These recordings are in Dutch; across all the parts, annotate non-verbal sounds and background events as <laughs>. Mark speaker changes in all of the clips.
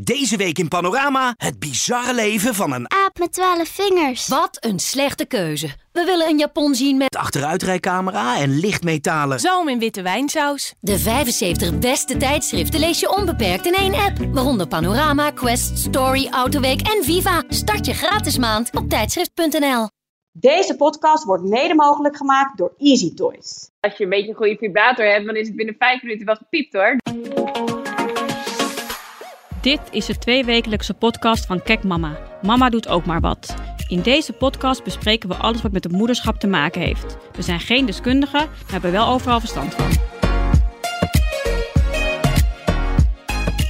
Speaker 1: Deze week in Panorama het bizarre leven van een
Speaker 2: Aap met twaalf vingers.
Speaker 3: Wat een slechte keuze. We willen een Japon zien met
Speaker 1: achteruitrijcamera en lichtmetalen.
Speaker 4: Zoom in witte wijnsaus.
Speaker 3: de 75 beste tijdschriften lees je onbeperkt in één app. Waaronder Panorama, Quest, Story, Autoweek en Viva. Start je gratis maand op tijdschrift.nl.
Speaker 5: Deze podcast wordt mede mogelijk gemaakt door Easy Toys.
Speaker 6: Als je een beetje een goede vibrator hebt, dan is het binnen vijf minuten wel gepiept hoor.
Speaker 7: Dit is de tweewekelijkse podcast van Kek Mama. Mama doet ook maar wat. In deze podcast bespreken we alles wat met het moederschap te maken heeft. We zijn geen deskundigen, maar hebben wel overal verstand van.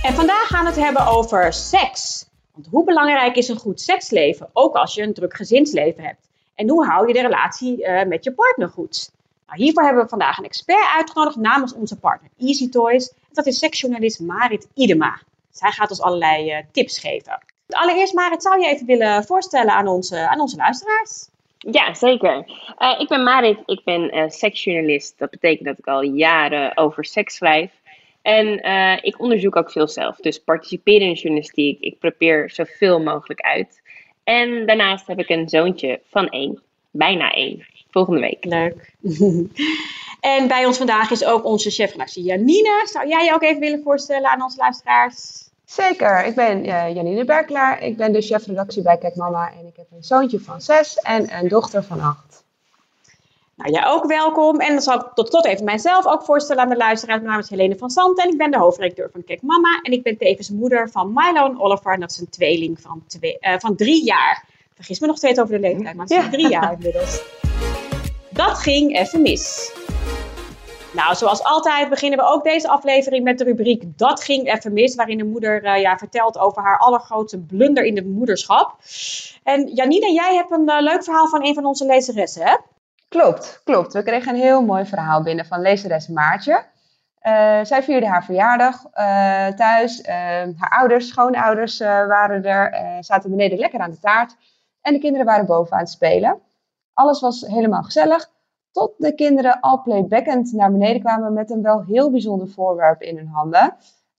Speaker 5: En vandaag gaan we het hebben over seks. Want hoe belangrijk is een goed seksleven, ook als je een druk gezinsleven hebt? En hoe hou je de relatie eh, met je partner goed? Nou, hiervoor hebben we vandaag een expert uitgenodigd namens onze partner Easy Toys. Dat is seksjournalist Marit Idema. Zij gaat ons allerlei eh, tips geven. Allereerst Marit, zou je even willen voorstellen aan onze, aan onze luisteraars?
Speaker 6: Ja, zeker. Eh, ik ben Marit, ik ben eh, seksjournalist. Dat betekent dat ik al jaren over seks schrijf. En ik onderzoek ook veel zelf. Dus participeer in journalistiek. Ik probeer zoveel mogelijk uit. En daarnaast heb ik een zoontje van één. Bijna één. Volgende week.
Speaker 5: Leuk. <laughs> en bij ons vandaag is ook onze chefredactie Janine. Zou jij je ook even willen voorstellen aan onze luisteraars?
Speaker 8: Zeker, ik ben eh, Janine Berklaar. Ik ben de chefredactie bij Kijk Mama en ik heb een zoontje van zes en een dochter van acht.
Speaker 5: Nou, jij ook welkom. En dan zal ik tot slot even mijzelf ook voorstellen aan de luisteraars. Mijn naam is Helene van Zanten en ik ben de hoofdredacteur van Kijk Mama. En ik ben tevens moeder van Milo en Oliver. En dat is een tweeling van, twee, eh, van drie jaar. Ik vergis me nog steeds over de leeftijd, maar het is
Speaker 8: Ja.
Speaker 5: drie jaar inmiddels. Dat ging even mis. Nou, zoals altijd beginnen we ook deze aflevering met de rubriek Dat ging even mis. Waarin de moeder eh, ja, vertelt over haar allergrootste blunder in het moederschap. En Janine, jij hebt een eh, leuk verhaal van een van onze lezeressen, hè?
Speaker 8: Klopt, klopt. We kregen een heel mooi verhaal binnen van lezeres Maartje. Eh, zij vierde haar verjaardag thuis. Haar ouders, schoonouders waren er, zaten beneden lekker aan de taart. En de kinderen waren boven aan het spelen. Alles was helemaal gezellig. Tot de kinderen al playbackend naar beneden kwamen met een wel heel bijzonder voorwerp in hun handen.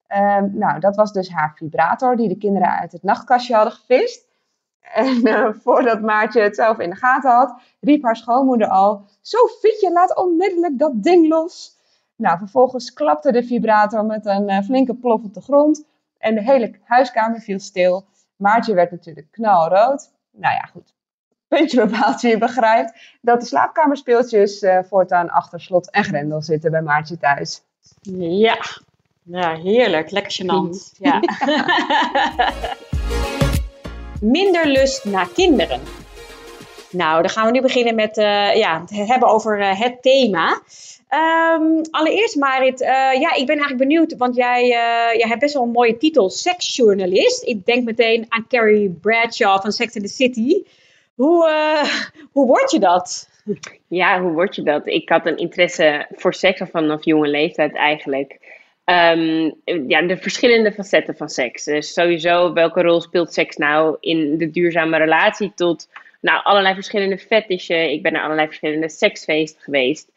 Speaker 8: Ehm, nou, dat was dus haar vibrator die de kinderen uit het nachtkastje hadden gevist. En eh, voordat Maartje het zelf in de gaten had, riep haar schoonmoeder al: Sofietje, laat onmiddellijk dat ding los. Nou, vervolgens klapte de vibrator met een eh, flinke plof op de grond. En de hele huiskamer viel stil. Maartje werd natuurlijk knalrood. Nou ja, goed. Puntje bij paaltje, je begrijpt dat de slaapkamerspeeltjes eh, voortaan achter slot en grendel zitten bij Maartje thuis.
Speaker 5: Ja. Ja, heerlijk. Lekker gênant. Ja. <laughs> Minder lust naar kinderen. Nou, dan gaan we nu beginnen met eh, ja, het hebben over eh, het thema. Ehm, allereerst, Marit, ja, ik ben eigenlijk benieuwd, want jij, jij hebt best wel een mooie titel, seksjournalist. Ik denk meteen aan Carrie Bradshaw van Sex and the City. Hoe, eh, hoe word je dat?
Speaker 6: Ja, hoe word je dat? Ik had een interesse voor seks vanaf jonge leeftijd eigenlijk. Ehm, ja, de verschillende facetten van seks. Dus sowieso, welke rol speelt seks nou in de duurzame relatie tot nou, allerlei verschillende fetishen. Ik ben naar allerlei verschillende seksfeesten geweest.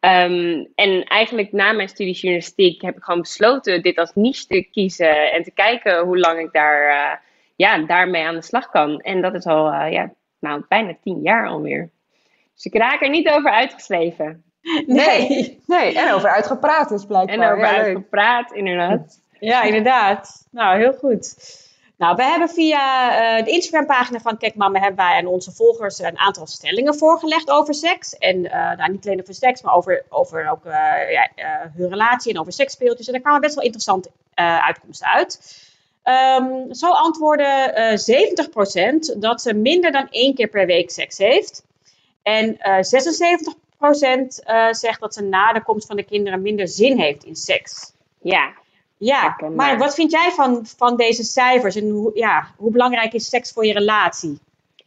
Speaker 6: Ehm, en eigenlijk na mijn studie journalistiek heb ik gewoon besloten dit als niche te kiezen en te kijken hoe lang ik daar, eh, ja, daarmee aan de slag kan. En dat is al eh, ja, nou, bijna tien jaar alweer. Dus ik raak er niet over uitgeschreven.
Speaker 5: Nee.
Speaker 8: Nee, en over uitgepraat is blijkbaar.
Speaker 6: En over
Speaker 8: Ja, leuk.
Speaker 6: uitgepraat, inderdaad.
Speaker 5: Ja, inderdaad. Nou, heel goed. Nou, we hebben via eh, de Instagram-pagina van Kijk Mama hebben wij aan onze volgers een aantal stellingen voorgelegd over seks. En nou, niet alleen over seks, maar over, over ook eh, ja, hun relatie en over seksspeeltjes. En daar kwamen best wel interessante uitkomsten uit. Ehm, zo antwoordde eh 70% dat ze minder dan één keer per week seks heeft. En eh 76% eh, zegt dat ze na de komst van de kinderen minder zin heeft in seks.
Speaker 6: Ja,
Speaker 5: Ja, maar wat vind jij van, van deze cijfers en hoe, ja, hoe belangrijk is seks voor je relatie?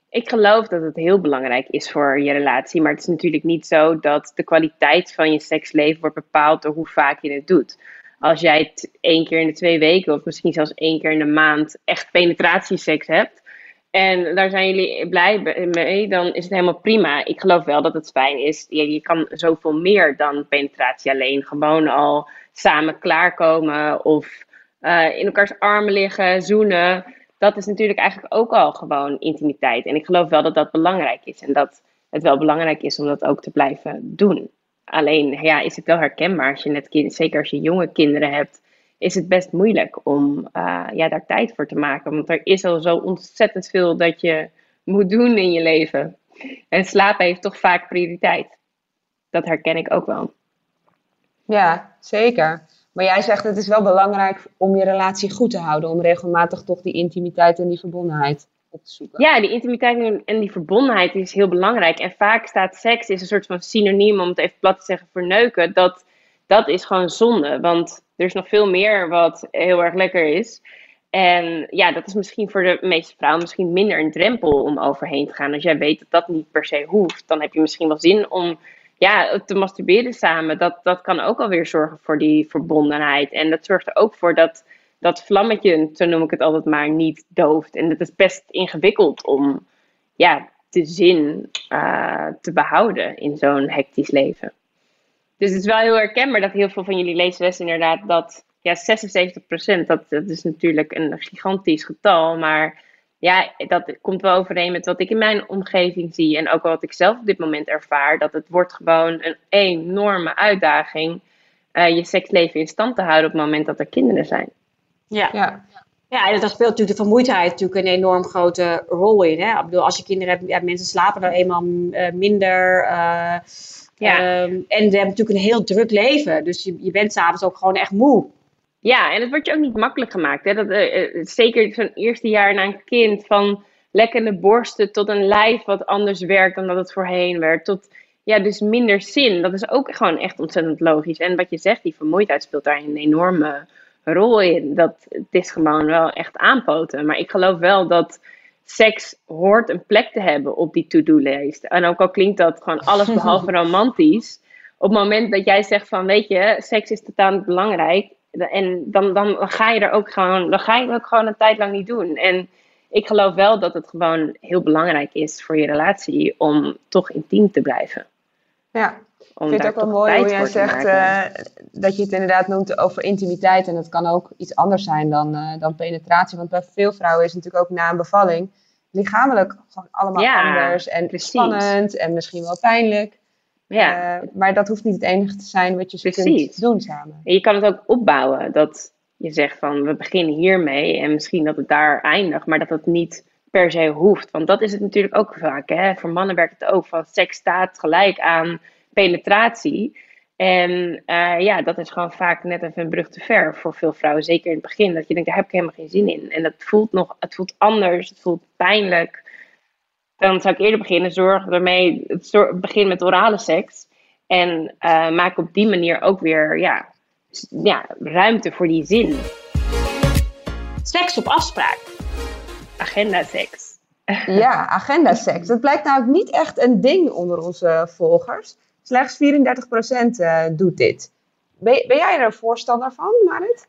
Speaker 6: ik geloof dat het heel belangrijk is voor je relatie. Maar het is natuurlijk niet zo dat de kwaliteit van je seksleven wordt bepaald door hoe vaak je het doet. Als jij het één keer in de twee weken of misschien zelfs één keer in de maand echt penetratieseks hebt. En daar zijn jullie blij mee, dan is het helemaal prima. Ik geloof wel dat het fijn is. Je, je kan zoveel meer dan penetratie alleen. Gewoon al samen klaarkomen of eh, in elkaars armen liggen, zoenen. Dat is natuurlijk eigenlijk ook al gewoon intimiteit. En ik geloof wel dat dat belangrijk is. En dat het wel belangrijk is om dat ook te blijven doen. Alleen ja, is het wel herkenbaar als je net kind, zeker als je jonge kinderen hebt, is het best moeilijk om uh, ja, daar tijd voor te maken. Want er is al zo ontzettend veel dat je moet doen in je leven. En slapen heeft toch vaak prioriteit. Dat herken ik ook wel.
Speaker 8: Ja, zeker. Maar jij zegt het is wel belangrijk om je relatie goed te houden. Om regelmatig toch die intimiteit en die verbondenheid
Speaker 6: Ja, die intimiteit en die verbondenheid is heel belangrijk. En vaak staat seks is een soort van synoniem, om het even plat te zeggen, voor neuken. Dat, dat is gewoon zonde. Want er is nog veel meer wat heel erg lekker is. En ja, dat is misschien voor de meeste vrouwen misschien minder een drempel om overheen te gaan. Als jij weet dat dat niet per se hoeft, dan heb je misschien wel zin om ja, te masturberen samen. Dat, dat kan ook alweer zorgen voor die verbondenheid. En dat zorgt er ook voor dat dat vlammetje, zo noem ik het altijd maar, niet dooft. En het is best ingewikkeld om ja, de zin uh, te behouden in zo'n hectisch leven. Dus het is wel heel herkenbaar dat heel veel van jullie lezeressen inderdaad dat ja, 76%, dat, dat is natuurlijk een gigantisch getal, maar ja, dat komt wel overeen met wat ik in mijn omgeving zie en ook wat ik zelf op dit moment ervaar, dat het wordt gewoon een enorme uitdaging uh, je seksleven in stand te houden op het moment dat er kinderen zijn.
Speaker 5: Ja. ja. Ja, en daar speelt natuurlijk de vermoeidheid natuurlijk een enorm grote rol in. Hè? Ik bedoel, als je kinderen hebt, ja, mensen slapen dan eenmaal uh, minder. Uh, ja. Um, en ze hebben natuurlijk een heel druk leven. Dus je, je bent s'avonds ook gewoon echt moe.
Speaker 6: Ja, en het wordt je ook niet makkelijk gemaakt. Hè? Dat, uh, zeker zo'n eerste jaar na een kind, van lekkende borsten tot een lijf wat anders werkt dan dat het voorheen werd. Tot ja, dus minder zin. Dat is ook gewoon echt ontzettend logisch. En wat je zegt, die vermoeidheid speelt daar een enorme rol in. Dat, het is gewoon wel echt aanpoten. Maar ik geloof wel dat seks hoort een plek te hebben op die to-do-lijst. En ook al klinkt dat gewoon alles behalve <laughs> romantisch. Op het moment dat jij zegt van, weet je, seks is totaal niet belangrijk. En dan, dan, ga je er ook gewoon, dan ga je het ook gewoon een tijd lang niet doen. En ik geloof wel dat het gewoon heel belangrijk is voor je relatie om toch intiem te blijven.
Speaker 8: Ja, ik vind het ook wel mooi hoe jij zegt uh, dat je het inderdaad noemt over intimiteit. En dat kan ook iets anders zijn dan, uh, dan penetratie. Want bij veel vrouwen is het natuurlijk ook na een bevalling lichamelijk gewoon allemaal anders. En precies. spannend en misschien wel pijnlijk. Ja. Uh, maar dat hoeft niet het enige te zijn wat je kunt doen samen.
Speaker 6: En je kan het ook opbouwen. Dat je zegt van we beginnen hiermee en misschien dat het daar eindigt. Maar dat het niet per se hoeft. Want dat is het natuurlijk ook vaak. Hè? Voor mannen werkt het ook van seks staat gelijk aan penetratie. En uh, ja, dat is gewoon vaak net even een brug te ver voor veel vrouwen. Zeker in het begin. Dat je denkt, daar heb ik helemaal geen zin in. En dat voelt nog, het voelt anders, het voelt pijnlijk. Dan zou ik eerder beginnen, zorg ermee, begin met orale seks. En uh, maak op die manier ook weer ja, ja, ruimte voor die zin.
Speaker 5: Seks op afspraak.
Speaker 6: Agenda seks.
Speaker 8: Ja, agenda seks. Dat blijkt namelijk niet echt een ding onder onze volgers. Slechts 34% uh, eh, doet dit. Ben, ben, jij er een voorstander van, Marit?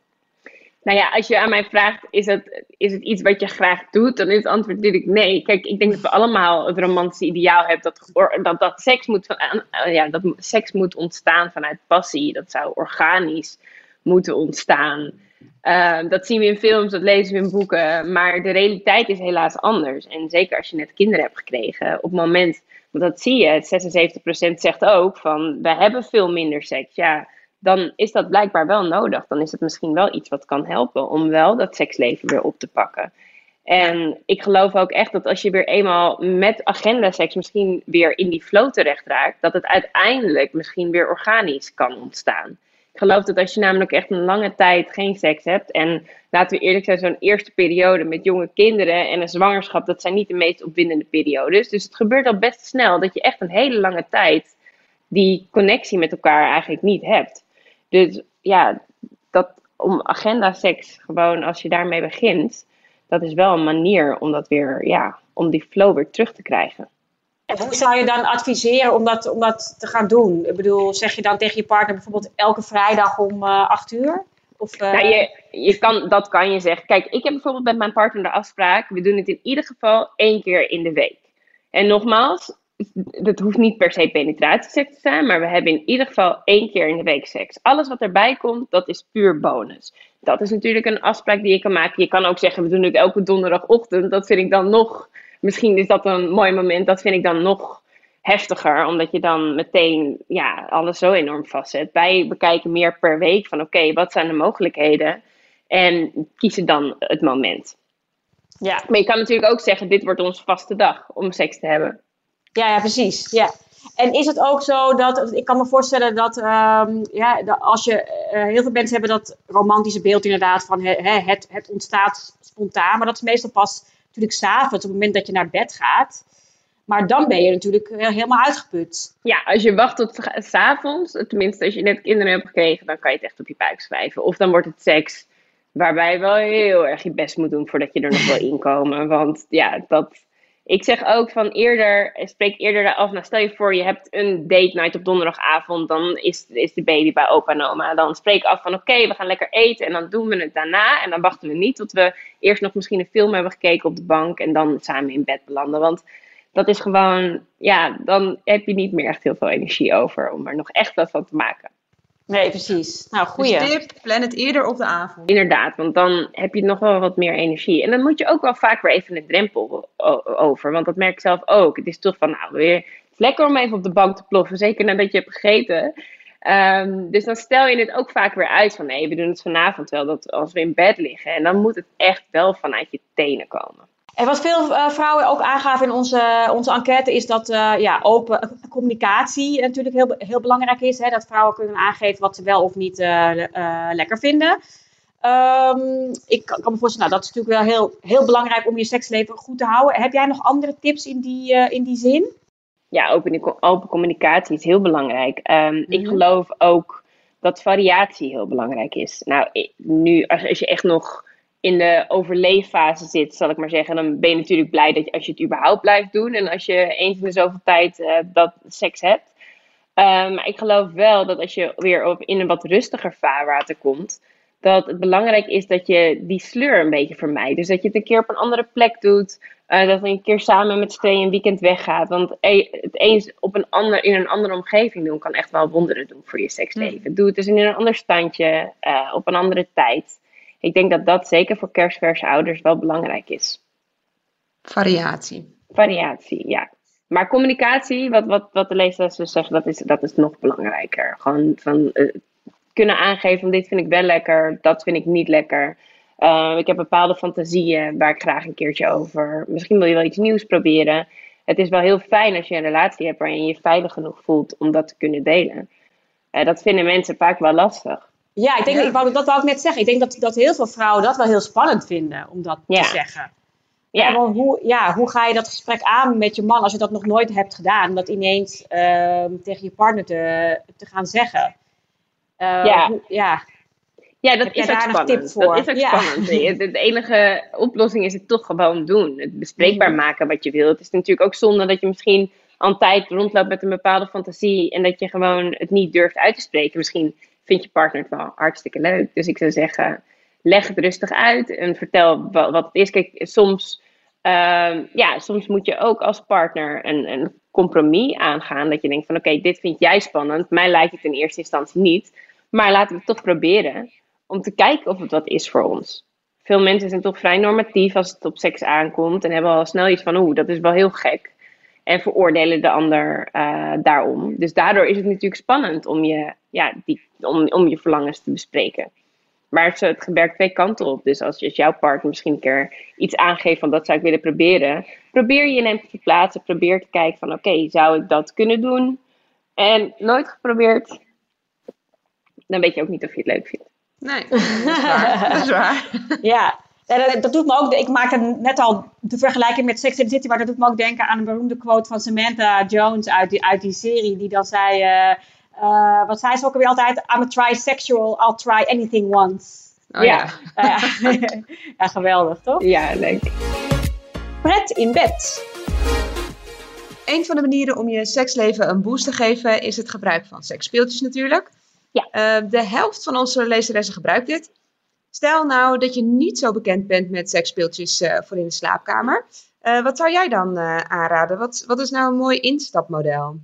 Speaker 6: Nou ja, als je aan mij vraagt, is het, is het iets wat je graag doet? Dan is het antwoord natuurlijk nee. Kijk, ik denk dat we allemaal het romantische ideaal hebben dat, dat, dat, seks, moet van, uh, ja, dat seks moet ontstaan vanuit passie. Dat zou organisch moeten ontstaan. Uh, dat zien we in films, dat lezen we in boeken. Maar de realiteit is helaas anders. En zeker als je net kinderen hebt gekregen, op het moment want dat zie je, 76% zegt ook van we hebben veel minder seks. Ja, dan is dat blijkbaar wel nodig. Dan is het misschien wel iets wat kan helpen om wel dat seksleven weer op te pakken. En ik geloof ook echt dat als je weer eenmaal met agenda seks misschien weer in die flow terecht raakt, dat het uiteindelijk misschien weer organisch kan ontstaan. Ik geloof dat als je namelijk echt een lange tijd geen seks hebt. En laten we eerlijk zijn, zo'n eerste periode met jonge kinderen en een zwangerschap, dat zijn niet de meest opwindende periodes. Dus het gebeurt al best snel dat je echt een hele lange tijd die connectie met elkaar eigenlijk niet hebt. Dus ja, dat om agenda seks, gewoon als je daarmee begint, dat is wel een manier om dat weer, ja, om die flow weer terug te krijgen.
Speaker 5: Hoe zou je dan adviseren om dat, om dat te gaan doen? Ik bedoel, zeg je dan tegen je partner bijvoorbeeld elke vrijdag om uh, acht uur?
Speaker 6: Of, uh... nou, je, je kan, dat kan je zeggen. Kijk, ik heb bijvoorbeeld met mijn partner de afspraak. We doen het in ieder geval één keer in de week. En nogmaals, het hoeft niet per se penetratieseks te zijn, maar we hebben in ieder geval één keer in de week seks. Alles wat erbij komt, dat is puur bonus. dat is natuurlijk een afspraak die je kan maken. Je kan ook zeggen, we doen het elke donderdagochtend. Dat vind ik dan nog, misschien is dat een mooi moment. Dat vind ik dan nog heftiger, omdat je dan meteen ja, alles zo enorm vastzet. Wij bekijken meer per week van oké, wat zijn de mogelijkheden? En kiezen dan het moment.
Speaker 5: Ja.
Speaker 6: Maar je kan natuurlijk ook zeggen, dit wordt onze vaste dag om seks te hebben.
Speaker 5: Ja, ja, precies. Ja. En is het ook zo dat, ik kan me voorstellen dat, ehm, ja, dat als je, eh, heel veel mensen hebben dat romantische beeld inderdaad van he, he, het, het ontstaat spontaan, maar dat is meestal pas natuurlijk s'avonds, op het moment dat je naar bed gaat. Maar dan ben je natuurlijk eh, helemaal uitgeput.
Speaker 6: Ja, als je wacht tot s- s'avonds, tenminste als je net kinderen hebt gekregen, dan kan je het echt op je buik schrijven. Of dan wordt het seks waarbij je wel heel erg je best moet doen voordat je er nog wil <laughs> inkomen. Want ja, dat... Ik zeg ook van eerder, spreek eerder af. Nou, stel je voor, je hebt een date night op donderdagavond. Dan is, is de baby bij opa en oma. Dan spreek af van oké, we gaan lekker eten. En dan doen we het daarna. En dan wachten we niet tot we eerst nog misschien een film hebben gekeken op de bank. En dan samen in bed belanden. Want dat is gewoon, ja, dan heb je niet meer echt heel veel energie over om er nog echt wat van te maken.
Speaker 5: Nee, precies. Nou,
Speaker 8: Dus
Speaker 5: goeie.
Speaker 8: tip, plan het eerder op de avond.
Speaker 6: Inderdaad, want dan heb je nog wel wat meer energie. En dan moet je ook wel vaak weer even een drempel over. Want dat merk ik zelf ook. Het is toch van, nou, weer, het is lekker om even op de bank te ploffen. Zeker nadat je hebt gegeten. Ehm, dus dan stel je het ook vaak weer uit van, nee, we doen het vanavond wel. Dat als we in bed liggen. En dan moet het echt wel vanuit je tenen komen.
Speaker 5: En wat veel eh, vrouwen ook aangaven in onze, onze enquête is dat eh, ja, open communicatie natuurlijk heel, heel belangrijk is. Hè? Dat vrouwen kunnen aangeven wat ze wel of niet eh, lekker vinden. Ehm, ik kan, kan me voorstellen, nou, dat is natuurlijk wel heel, heel belangrijk om je seksleven goed te houden. Heb jij nog andere tips in die, in die zin?
Speaker 6: ja, open, open communicatie is heel belangrijk. Ehm, Ik
Speaker 5: Mhm.
Speaker 6: geloof ook dat variatie heel belangrijk is. Nou, nu, als, als je echt nog in de overleeffase zit, zal ik maar zeggen, dan ben je natuurlijk blij dat je, als je het überhaupt blijft doen. En als je eens in de zoveel tijd eh, dat seks hebt. Ehm, maar ik geloof wel dat als je weer op, in een wat rustiger vaarwater komt, dat het belangrijk is dat je die sleur een beetje vermijdt. Dus dat je het een keer op een andere plek doet. eh, dat je een keer samen met z'n tweeën een weekend weggaat. Want e- het eens op een ander, in een andere omgeving doen kan echt wel wonderen doen voor je seksleven. Doe het dus in een ander standje, eh, op een andere tijd. Ik denk dat dat zeker voor kerstverse ouders wel belangrijk is.
Speaker 8: Variatie.
Speaker 6: Variatie, ja. Maar communicatie, wat, wat, wat de leeflessen zeggen, dat is, dat is nog belangrijker. Gewoon van eh, kunnen aangeven van dit vind ik wel lekker, dat vind ik niet lekker. Eh, ik heb bepaalde fantasieën waar ik graag een keertje over. Misschien wil je wel iets nieuws proberen. Het is wel heel fijn als je een relatie hebt waarin je je veilig genoeg voelt om dat te kunnen delen. Eh, dat vinden mensen vaak wel lastig.
Speaker 5: Ja, ik denk,
Speaker 8: Ja.
Speaker 5: Ik wou, dat wou ik net zeggen. Ik denk dat, dat heel veel vrouwen dat wel heel spannend vinden om dat
Speaker 6: Ja.
Speaker 5: te zeggen.
Speaker 6: Ja.
Speaker 5: Ja, want hoe, ja, hoe ga je dat gesprek aan met je man als je dat nog nooit hebt gedaan? Om dat ineens ehm, tegen je partner te, te gaan zeggen. Eh,
Speaker 6: Ja.
Speaker 5: hoe- ja.
Speaker 6: Ja, dat is
Speaker 5: daar nog
Speaker 6: spannend.
Speaker 5: tip voor?
Speaker 6: Dat is ook
Speaker 5: Ja.
Speaker 6: spannend. De, enige oplossing is het toch gewoon doen. Het bespreekbaar
Speaker 5: Mhm.
Speaker 6: maken wat je wil. Het is natuurlijk ook zonde dat je misschien al een tijd rondloopt met een bepaalde fantasie en dat je gewoon het niet durft uit te spreken. Misschien vindt je partner het wel hartstikke leuk. Dus ik zou zeggen, leg het rustig uit en vertel wa- wat het is. Kijk, soms, ehm, ja, soms moet je ook als partner een, een compromis aangaan. Dat je denkt van oké, dit vind jij spannend. Mij lijkt het in eerste instantie niet. Maar laten we het toch proberen om te kijken of het wat is voor ons. Veel mensen zijn toch vrij normatief als het op seks aankomt en hebben al snel iets van oeh, dat is wel heel gek. En veroordelen de ander eh, daarom. Dus daardoor is het natuurlijk spannend om je, ja, die, om, om je verlangens te bespreken. Maar het, het werkt twee kanten op. Dus als, als jouw partner misschien een keer iets aangeeft van dat zou ik willen proberen. Probeer je in hem te verplaatsen. Probeer te kijken van oké, zou ik dat kunnen doen? En nooit geprobeerd. Dan weet je ook niet of je het leuk vindt.
Speaker 8: Nee, dat is waar. Dat is waar. <laughs>
Speaker 5: Ja. Ja, dat, dat doet me ook, ik maakte net al de vergelijking met Sex and the City, maar dat doet me ook denken aan een beroemde quote van Samantha Jones uit die, uit die serie, die dan zei, eh, eh, wat zei ze ook alweer altijd, I'm a trisexual, I'll try anything once.
Speaker 8: Oh,
Speaker 6: Ja.
Speaker 8: ja.
Speaker 5: Ja, <laughs> ja, geweldig toch?
Speaker 6: Ja, leuk.
Speaker 5: Pret in bed.
Speaker 8: Een van de manieren om je seksleven een boost te geven is het gebruik van seksspeeltjes natuurlijk.
Speaker 6: Ja.
Speaker 8: Eh, de helft van onze lezeressen gebruikt dit. Stel nou dat je niet zo bekend bent met seksspeeltjes eh, voor in de slaapkamer. Eh, wat zou jij dan eh, aanraden? Wat, wat is nou een mooi instapmodel?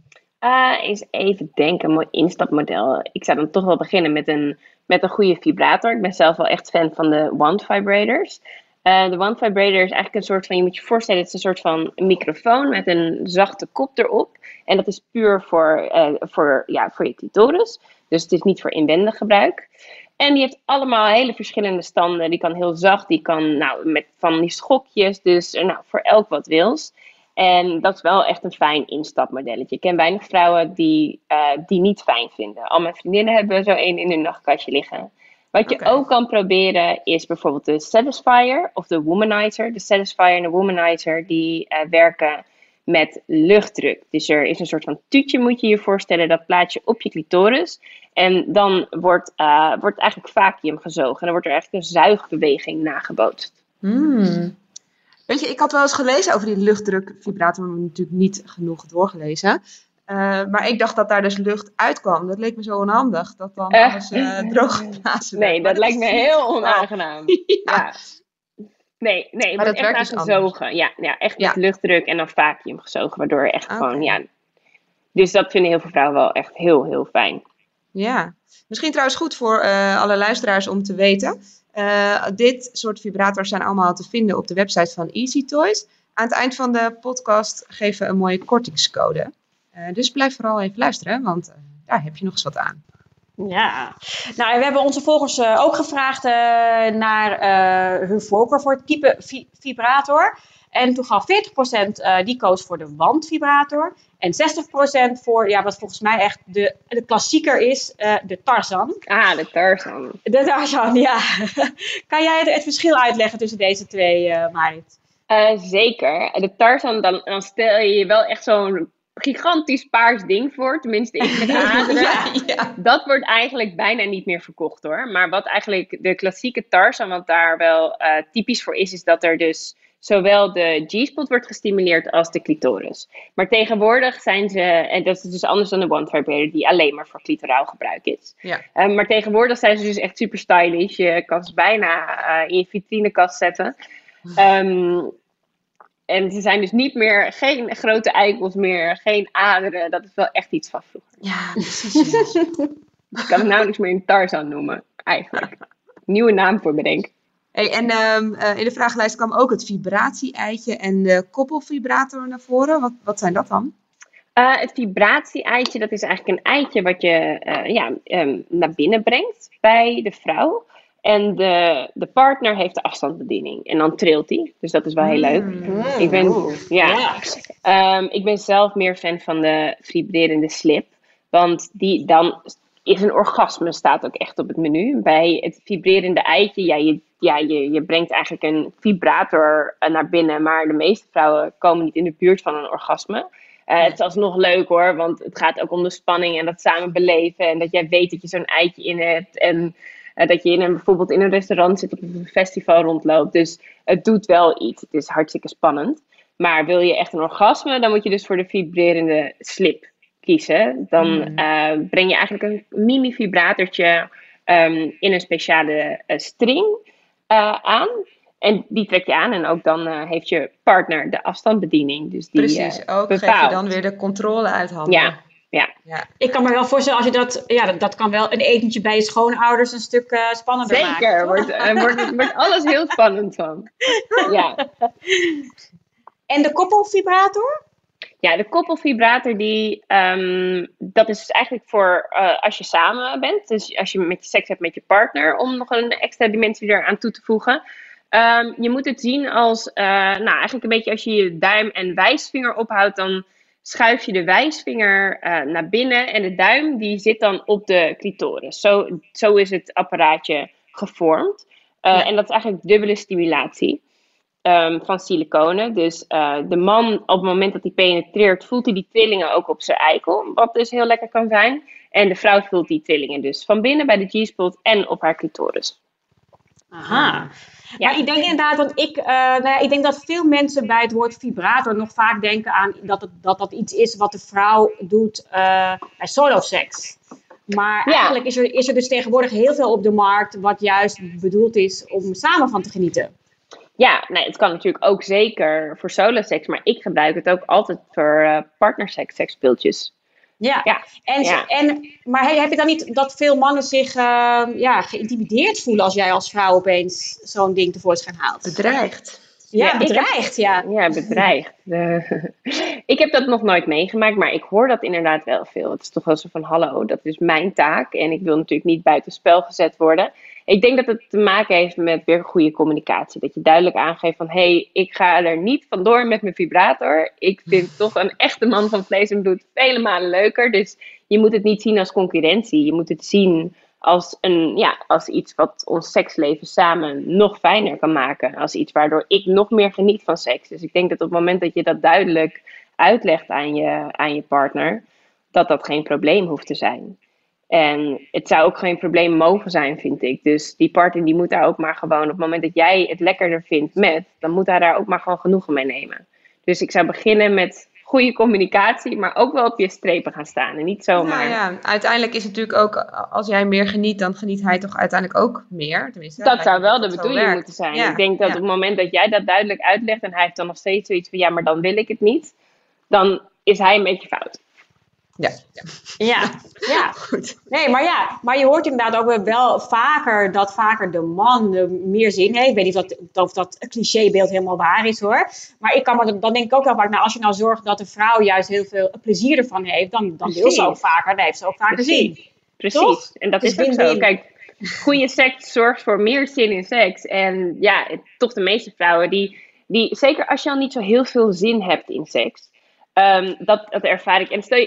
Speaker 6: Eens even denken, een mooi instapmodel. Ik zou dan toch wel beginnen met een met een goede vibrator. Ik ben zelf wel echt fan van de Wand Vibrators. De Wand Vibrator is eigenlijk een soort van, je moet je voorstellen, het is een soort van microfoon met een zachte kop erop. En dat is puur voor, voor, ja, voor je clitoris. Dus het is niet voor inwendig gebruik. En die heeft allemaal hele verschillende standen. Die kan heel zacht, die kan nou, met van die schokjes. Dus nou, voor elk wat wils. En dat is wel echt een fijn instapmodelletje. Ik ken weinig vrouwen die uh, die niet fijn vinden. Al mijn vriendinnen hebben zo één in hun nachtkastje liggen. Wat je ook kan proberen is bijvoorbeeld de Satisfier of de Womanizer. De Satisfier en de Womanizer die eh, werken met luchtdruk. Dus er is een soort van tuutje, moet je je voorstellen, dat plaats je op je clitoris. En dan wordt, eh, wordt eigenlijk vacuüm gezogen. En dan wordt er eigenlijk een zuigbeweging nagebootst.
Speaker 8: Hmm. Weet je, ik had wel eens gelezen over die luchtdrukvibrator, maar natuurlijk niet genoeg doorgelezen. Eh, maar ik dacht dat daar dus lucht uitkwam. Dat leek me zo onhandig, dat dan
Speaker 6: Eh.
Speaker 8: alles eh droog geblazen <laughs> werd.
Speaker 6: Nee, dat lijkt me heel onaangenaam. <laughs> Ja. Nee, nee,
Speaker 8: Maar
Speaker 6: het
Speaker 8: dat werkt
Speaker 6: echt
Speaker 8: dus
Speaker 6: aangezogen. Ja, ja, echt
Speaker 8: Ja.
Speaker 6: met luchtdruk en dan vacuüm gezogen, waardoor echt
Speaker 8: Oké.
Speaker 6: gewoon, ja. Dus dat vinden heel veel vrouwen wel echt heel, heel fijn.
Speaker 8: Ja, misschien trouwens goed voor eh, alle luisteraars om te weten. Eh, dit soort vibrators zijn allemaal te vinden op de website van Easy Toys. Aan het eind van de podcast geven we een mooie kortingscode. Eh, dus blijf vooral even luisteren, want daar heb je nog eens wat aan.
Speaker 5: Ja, nou en we hebben onze volgers eh, ook gevraagd eh, naar eh, hun voorkeur voor het type vi- vibrator. En toen gaf 40% eh, die koos voor de wandvibrator. En 60% voor, ja, wat volgens mij echt de, de klassieker is, de Tarzan.
Speaker 6: Ah, de Tarzan.
Speaker 5: De Tarzan, ja. <laughs> kan jij het, het verschil uitleggen tussen deze twee, Marit?
Speaker 6: Zeker. De Tarzan, dan, dan stel je je wel echt zo'n gigantisch paars ding voor. Tenminste, ik met <laughs> aderen.
Speaker 8: ja, ja.
Speaker 6: Dat wordt eigenlijk bijna niet meer verkocht hoor. Maar wat eigenlijk de klassieke Tarzan, wat daar wel eh, typisch voor is, is dat er dus zowel de G-spot wordt gestimuleerd als de clitoris. Maar tegenwoordig zijn ze, en dat is dus anders dan de One Vibrator, die alleen maar voor clitoraal gebruik is.
Speaker 8: Ja.
Speaker 6: Eh, maar tegenwoordig zijn ze dus echt super stylish. Je kan ze bijna eh, in je vitrinekast zetten. <laughs> Ehm, en ze zijn dus niet meer, geen grote eikels meer, geen aderen. Dat is wel echt iets van vroeger.
Speaker 8: Ja, <laughs> precies. ja.
Speaker 6: Ik kan het nauwelijks meer een Tarzan noemen, eigenlijk. Nieuwe naam voor bedenken.
Speaker 8: Hey, en ehm, eh, in de vragenlijst kwam ook het vibratie-eitje en de koppelvibrator naar voren. Wat, wat zijn dat dan?
Speaker 6: Eh, het vibratie-eitje, dat is eigenlijk een eitje wat je eh, ja, ehm, naar binnen brengt bij de vrouw. En de, de partner heeft de afstandsbediening. En dan trilt hij. Dus dat is wel heel leuk. Ik ben, ja, Ehm, ik ben zelf meer fan van de vibrerende slip. Want die, dan is een orgasme staat ook echt op het menu. Bij het vibrerende eitje, ja, je, ja, je, je brengt eigenlijk een vibrator eh, naar binnen. Maar de meeste vrouwen komen niet in de buurt van een orgasme. Eh, Het is alsnog leuk hoor, want het gaat ook om de spanning en dat samen beleven. En dat jij weet dat je zo'n eitje in hebt. En eh, dat je in een, bijvoorbeeld in een restaurant zit of op een festival rondloopt. Dus het doet wel iets. Het is hartstikke spannend. Maar wil je echt een orgasme, dan moet je dus voor de vibrerende slip kiezen. Dan eh, breng je eigenlijk een mini-vibratortje ehm, in een speciale eh, string aan. En die trek je aan en ook dan heeft je partner de afstandsbediening. Dus die,
Speaker 8: Precies, ook geef je dan weer de controle uit handen.
Speaker 6: Ja, ja.
Speaker 8: ja.
Speaker 5: Ik kan me wel voorstellen, als je dat, ja, dat, dat kan wel een etentje bij je schoonouders een stuk eh, spannender maken.
Speaker 6: Zeker,
Speaker 5: toch?
Speaker 6: wordt, eh, wordt, wordt <laughs> alles heel spannend van. Ja.
Speaker 5: En de koppelvibrator?
Speaker 6: Ja, de koppelvibrator, die, ehm, dat is dus eigenlijk voor eh, als je samen bent. Dus als je met seks hebt met je partner, om nog een extra dimensie eraan toe te voegen. Ehm, je moet het zien als, eh, nou eigenlijk een beetje als je je duim en wijsvinger ophoudt, dan schuif je de wijsvinger eh, naar binnen en de duim die zit dan op de clitoris. Zo, zo is het apparaatje gevormd. Eh,
Speaker 8: Ja.
Speaker 6: En dat is eigenlijk dubbele stimulatie ehm, van siliconen. Dus eh, de man, op het moment dat hij penetreert, voelt hij die trillingen ook op zijn eikel. Wat dus heel lekker kan zijn. En de vrouw voelt die trillingen dus van binnen bij de G-spot en op haar clitoris.
Speaker 5: Aha.
Speaker 6: Ja.
Speaker 5: Maar ik denk inderdaad, want ik, eh, nou ja, ik denk dat veel mensen bij het woord vibrator nog vaak denken aan dat het, dat, dat iets is wat de vrouw doet eh, bij soloseks. Maar
Speaker 6: Ja.
Speaker 5: eigenlijk is er, is er dus tegenwoordig heel veel op de markt wat juist bedoeld is om samen van te genieten.
Speaker 6: Ja, nee, het kan natuurlijk ook zeker voor solo-seks, maar ik gebruik het ook altijd voor eh partnerseks, seksspeeltjes.
Speaker 5: Ja.
Speaker 6: Ja.
Speaker 5: En,
Speaker 6: Ja.
Speaker 5: en, maar hey, heb je dan niet dat veel mannen zich eh, ja, geïntimideerd voelen als jij als vrouw opeens zo'n ding tevoorschijn haalt?
Speaker 8: Bedreigd.
Speaker 5: Ja,
Speaker 6: Ja, ik heb-
Speaker 5: bedreigd, ja.
Speaker 6: Ja, bedreigd. De- <laughs> <laughs> ik heb dat nog nooit meegemaakt, maar ik hoor dat inderdaad wel veel. Het is toch wel zo van, hallo, dat is mijn taak. En ik wil natuurlijk niet buitenspel gezet worden. Ik denk dat het te maken heeft met weer goede communicatie. Dat je duidelijk aangeeft van, hé, hey, ik ga er niet vandoor met mijn vibrator. Ik vind <laughs> toch een echte man van vlees en bloed vele malen leuker. Dus je moet het niet zien als concurrentie. Je moet het zien als, een, ja, als iets wat ons seksleven samen nog fijner kan maken. Als iets waardoor ik nog meer geniet van seks. Dus ik denk dat op het moment dat je dat duidelijk uitlegt aan je, aan je partner, dat dat geen probleem hoeft te zijn. En het zou ook geen probleem mogen zijn, vind ik. Dus die partner die moet daar ook maar gewoon, op het moment dat jij het lekkerder vindt met, dan moet hij daar ook maar gewoon genoegen mee nemen. Dus ik zou beginnen met goede communicatie, maar ook wel op je strepen gaan staan. En niet zomaar.
Speaker 8: Nou ja, uiteindelijk is het natuurlijk ook, als jij meer geniet, dan geniet hij toch uiteindelijk ook meer. Tenminste,
Speaker 6: Dat zou wel de
Speaker 8: dat
Speaker 6: bedoeling moeten zijn.
Speaker 8: Ja,
Speaker 6: Ik denk dat
Speaker 8: ja.
Speaker 6: op het moment dat jij dat duidelijk uitlegt en hij heeft dan nog steeds zoiets van ja, maar dan wil ik het niet, dan is hij een beetje fout.
Speaker 8: Ja,
Speaker 5: Ja, <laughs> ja.
Speaker 8: goed.
Speaker 5: Nee, maar ja, maar je hoort inderdaad ook wel vaker dat vaker de man meer zin heeft. Ik weet niet of dat, of dat clichébeeld helemaal waar is hoor. Maar ik kan me, dan denk ik ook wel vaak, nou, als je nou zorgt dat de vrouw juist heel veel plezier ervan heeft, dan, dan wil ze ook vaker, dan heeft ze ook vaker
Speaker 6: Precies.
Speaker 5: zin.
Speaker 6: Precies.
Speaker 5: Toch?
Speaker 6: En dat
Speaker 5: Dus
Speaker 6: is ook zo. Kijk, goede seks zorgt voor meer zin in seks. En ja, toch de meeste vrouwen die, die, zeker als je al niet zo heel veel zin hebt in seks, ehm, dat, dat ervaar ik. En stel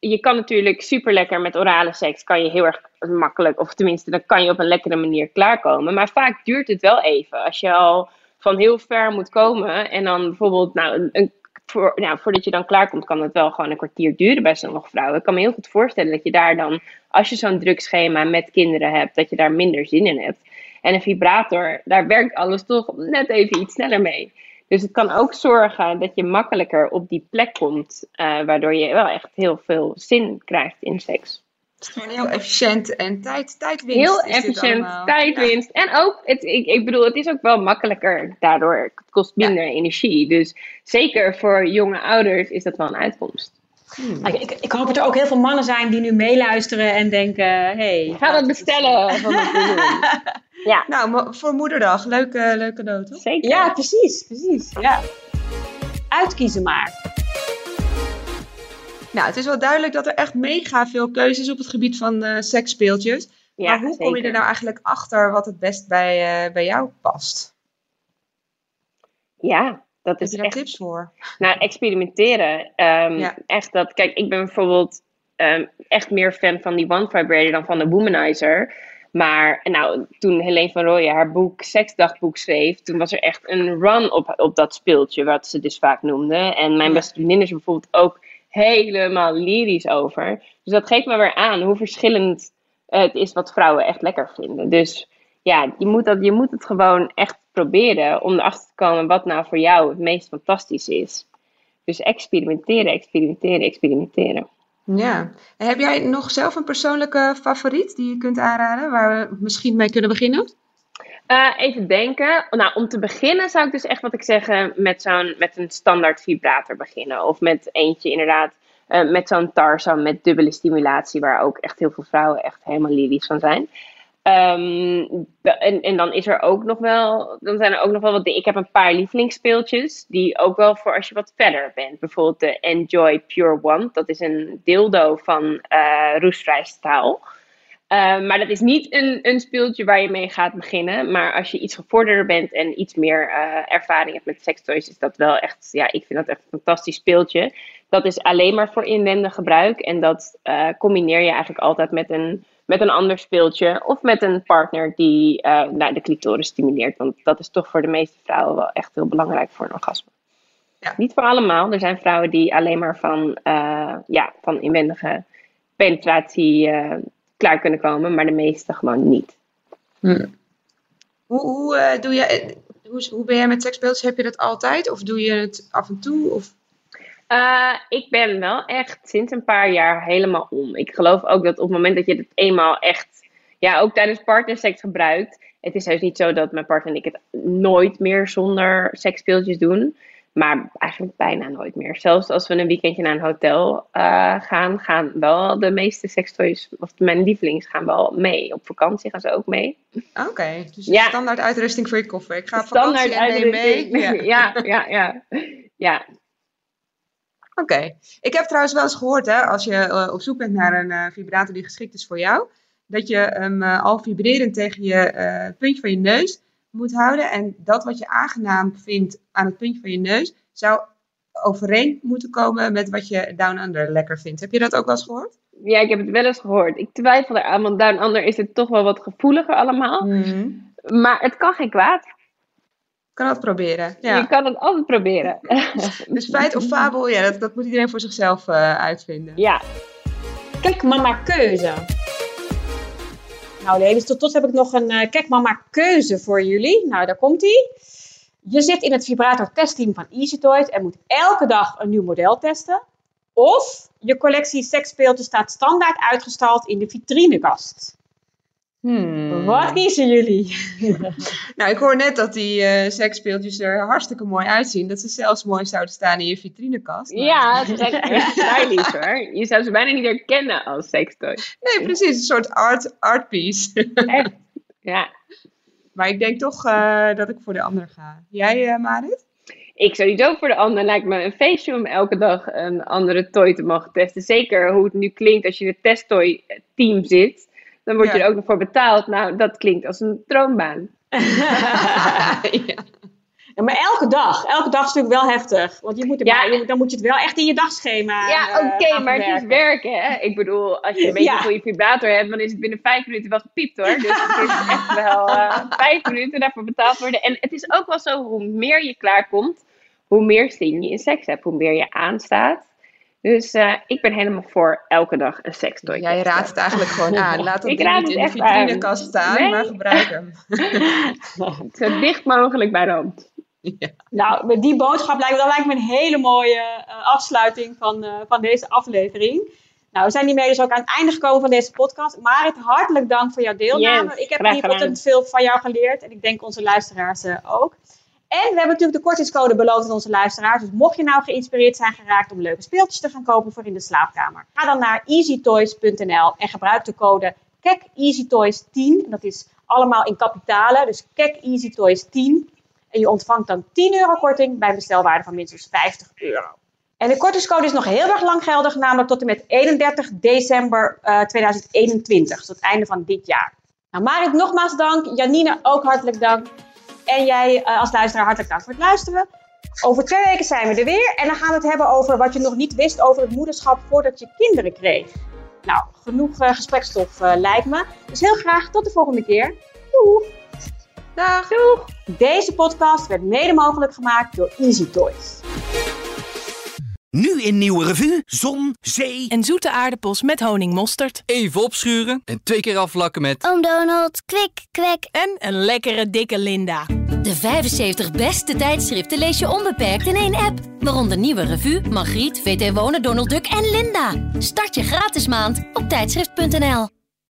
Speaker 6: je, kan natuurlijk super lekker met orale seks, kan je heel erg makkelijk, of tenminste, dan kan je op een lekkere manier klaarkomen. Maar vaak duurt het wel even. Als je al van heel ver moet komen en dan bijvoorbeeld, nou, een, voor, nou, voordat je dan klaarkomt, kan het wel gewoon een kwartier duren bij sommige vrouwen. Ik kan me heel goed voorstellen dat je daar dan, als je zo'n druk schema met kinderen hebt, dat je daar minder zin in hebt. En een vibrator, daar werkt alles toch net even iets sneller mee. Dus het kan ook zorgen dat je makkelijker op die plek komt, eh, waardoor je wel echt heel veel zin krijgt in seks.
Speaker 8: Het is gewoon heel efficiënt en tijd, tijdwinst.
Speaker 6: Heel efficiënt, tijdwinst. En ook, het, ik, ik bedoel, het is ook wel makkelijker daardoor. Het kost minder energie. Dus zeker voor jonge ouders is dat wel een uitkomst.
Speaker 5: Nou, ik, ik hoop dat er ook heel veel mannen zijn die nu meeluisteren en denken, hey,
Speaker 6: Ga dat bestellen van wat we doen. <laughs> Ja,
Speaker 8: Nou, voor moederdag, leuke, leuke cadeau, toch?
Speaker 6: zeker.
Speaker 5: Ja, precies, precies. Ja. Uitkiezen maar.
Speaker 8: Nou, het is wel duidelijk dat er echt mega veel keuzes op het gebied van eh seksspeeltjes.
Speaker 6: Ja,
Speaker 8: maar hoe kom je er nou eigenlijk achter wat het best bij, eh, bij jou past?
Speaker 6: Ja, dat
Speaker 8: Heb
Speaker 6: is
Speaker 8: je daar
Speaker 6: echt
Speaker 8: tips voor?
Speaker 6: Nou, experimenteren. Ehm,
Speaker 8: Ja.
Speaker 6: Echt dat. Kijk, ik ben bijvoorbeeld ehm, echt meer fan van die One Vibrator dan van de Womanizer. Maar nou, toen Helene van Rooyen haar boek Seksdagboek schreef, toen was er echt een run op, op dat speeltje, wat ze dus vaak noemde. En mijn beste vriendin is er bijvoorbeeld ook helemaal lyrisch over. Dus dat geeft me weer aan hoe verschillend het is wat vrouwen echt lekker vinden. Dus ja, je moet, dat, je moet het gewoon echt proberen om erachter te komen wat nou voor jou het meest fantastisch is. Dus experimenteren, experimenteren, experimenteren.
Speaker 8: Ja. Heb jij nog zelf een persoonlijke favoriet die je kunt aanraden, waar we misschien mee kunnen beginnen?
Speaker 6: Eh, even denken. Nou, om te beginnen zou ik dus echt wat ik zeggen met, zo'n, met een standaard vibrator beginnen. Of met eentje inderdaad, eh, met zo'n Tarzan met dubbele stimulatie, waar ook echt heel veel vrouwen echt helemaal lyrisch van zijn. Ehm, en, en dan is er ook nog wel, dan zijn er ook nog wel wat. Ik heb een paar lievelingsspeeltjes, die ook wel voor als je wat verder bent. Bijvoorbeeld de Enjoy Pure One. Dat is een dildo van eh roestvrij staal. Eh, maar dat is niet een, een speeltje waar je mee gaat beginnen. Maar als je iets gevorderder bent en iets meer eh, ervaring hebt met sextoys, is dat wel echt, ja, ik vind dat echt een fantastisch speeltje. Dat is alleen maar voor inwendig gebruik. En dat eh, combineer je eigenlijk altijd met een, met een ander speeltje. Of met een partner die nou, de clitoris stimuleert. Want dat is toch voor de meeste vrouwen wel echt heel belangrijk voor een orgasme.
Speaker 8: Ja.
Speaker 6: Niet voor allemaal. Er zijn vrouwen die alleen maar van, eh, ja, van inwendige penetratie eh, klaar kunnen komen. Maar de meeste gewoon niet.
Speaker 8: Hoe, hoe, eh, doe je, hoe, hoe ben jij met seksspeeltjes? Heb je dat altijd of doe je het af en toe? Of...
Speaker 6: Eh, ik ben wel echt sinds een paar jaar helemaal om. Ik geloof ook dat op het moment dat je het eenmaal echt, ja, ook tijdens partnerseks gebruikt. Het is juist niet zo dat mijn partner en ik het nooit meer zonder seksspeeltjes doen. Maar eigenlijk bijna nooit meer. Zelfs als we een weekendje naar een hotel eh, gaan, gaan wel de meeste sextoys, of mijn lievelings, gaan wel mee. Op vakantie gaan ze ook mee.
Speaker 8: Oké, dus
Speaker 6: Ja.
Speaker 8: standaard uitrusting voor je koffer. Ik ga op
Speaker 6: Standaard
Speaker 8: vakantie en mee. <laughs> Ja.
Speaker 6: Ja, ja, ja. ja.
Speaker 8: Oké. Ik heb trouwens wel eens gehoord, hè, als je eh, op zoek bent naar een eh, vibrator die geschikt is voor jou, dat je hem eh, al vibrerend tegen je puntje van je neus moet houden. En dat wat je aangenaam vindt aan het puntje van je neus, zou overeen moeten komen met wat je down under lekker vindt. Heb je dat ook wel eens gehoord?
Speaker 6: Ja, ik heb het wel eens gehoord. Ik twijfel eraan, want Down Under is het toch wel wat gevoeliger allemaal. Maar het kan geen kwaad.
Speaker 8: Kan dat proberen.
Speaker 6: Je kan het altijd proberen. <laughs>
Speaker 8: Dus feit of fabel, ja, dat, dat moet iedereen voor zichzelf eh, uitvinden.
Speaker 6: ja.
Speaker 5: Kijk, mama keuze. Nou, ladies, tot tot heb ik nog een uh, Kijk, mama keuze voor jullie. Nou, daar komt ie. Je zit in het vibrator testteam van Easy Toys en moet elke dag een nieuw model testen. Of je collectie seksspeeltjes staat standaard uitgestald in de vitrinekast.
Speaker 8: Hmm.
Speaker 5: Wat kiezen jullie? <laughs>
Speaker 8: Nou, ik hoor net dat die eh seksspeeltjes er hartstikke mooi uitzien. Dat ze zelfs mooi zouden staan in je vitrinekast. Maar-
Speaker 6: Ja, ze zijn echt <laughs> stylish hoor. Je zou ze bijna niet herkennen als sextoy.
Speaker 8: Nee, precies. Een soort art, art piece. <laughs>
Speaker 6: Echt. Ja.
Speaker 8: maar ik denk toch eh, dat ik voor de ander ga. Jij, eh Marit?
Speaker 6: Ik sowieso voor de ander lijkt me een feestje om elke dag een andere toy te mogen testen. Zeker hoe het nu klinkt als je in het testtoy team zit. Dan word je
Speaker 8: Ja.
Speaker 6: er ook nog voor betaald. Nou, dat klinkt als een droombaan. <laughs>
Speaker 8: ja.
Speaker 5: Ja, maar elke dag. Elke dag is natuurlijk wel heftig. Want je moet
Speaker 6: Ja.
Speaker 5: dan moet je het wel echt in je dagschema
Speaker 6: Ja,
Speaker 5: eh,
Speaker 6: oké, maar het is werken, hè? Ik bedoel, als je een <laughs> beetje een goede vibrator hebt, dan is het binnen vijf minuten wel gepiept, hoor. Dus het is echt wel eh, <laughs> vijf minuten daarvoor betaald worden. En het is ook wel zo, hoe meer je klaarkomt, hoe meer zin je in seks hebt, hoe meer je aanstaat. Dus eh, ik ben helemaal voor elke dag een sekstoy.
Speaker 8: Jij raadt het eigenlijk <laughs> gewoon aan. Laat
Speaker 6: raad
Speaker 8: niet in
Speaker 6: het
Speaker 8: de vitrinekast staan,
Speaker 6: Nee.
Speaker 8: maar gebruik hem. <laughs>
Speaker 6: Zo dicht mogelijk bij de hand.
Speaker 8: ja.
Speaker 5: Nou, met die boodschap lijkt, dat lijkt me een hele mooie eh, afsluiting van, eh, van deze aflevering. Nou, we zijn hiermee dus ook aan het einde gekomen van deze podcast. Marit, hartelijk dank voor jouw deelname.
Speaker 6: Yes,
Speaker 5: ik heb hier ontzettend veel van jou geleerd. En ik denk onze luisteraars ook. En we hebben natuurlijk de kortingscode beloofd aan onze luisteraars. Dus mocht je nou geïnspireerd zijn geraakt om leuke speeltjes te gaan kopen voor in de slaapkamer. Ga dan naar easytoys.nl en gebruik de code KEKEasyToys10. En dat is allemaal in kapitalen. Dus KEKEasyToys10. En je ontvangt dan 10 euro korting bij een bestelwaarde van minstens 50 euro. En de kortingscode is nog heel erg lang geldig, namelijk tot en met 31 december eh, 2021. Dus tot het einde van dit jaar. Nou, Marit, nogmaals dank. Janine, ook hartelijk dank. En jij eh, als luisteraar hartelijk dank voor het luisteren. Over twee weken zijn we er weer. En dan gaan we het hebben over wat je nog niet wist over het moederschap voordat je kinderen kreeg. Nou, genoeg eh, gesprekstof eh, lijkt me. Dus heel graag tot de volgende keer. Doeg!
Speaker 8: Dag!
Speaker 5: Doeg! Deze podcast werd mede mogelijk gemaakt door Easy Toys.
Speaker 1: Nu in Nieuwe Revue, zon, zee
Speaker 2: En zoete aardappels met honingmosterd.
Speaker 4: Even opschuren en twee keer afvlakken met...
Speaker 9: Oom Donald, kwik, kwek.
Speaker 2: En een lekkere dikke Linda.
Speaker 3: De 75 beste tijdschriften lees je onbeperkt in één app. Waaronder Nieuwe Revue, Margriet, VT Wonen, Donald Duck en Linda. Start je gratis maand op tijdschrift.nl.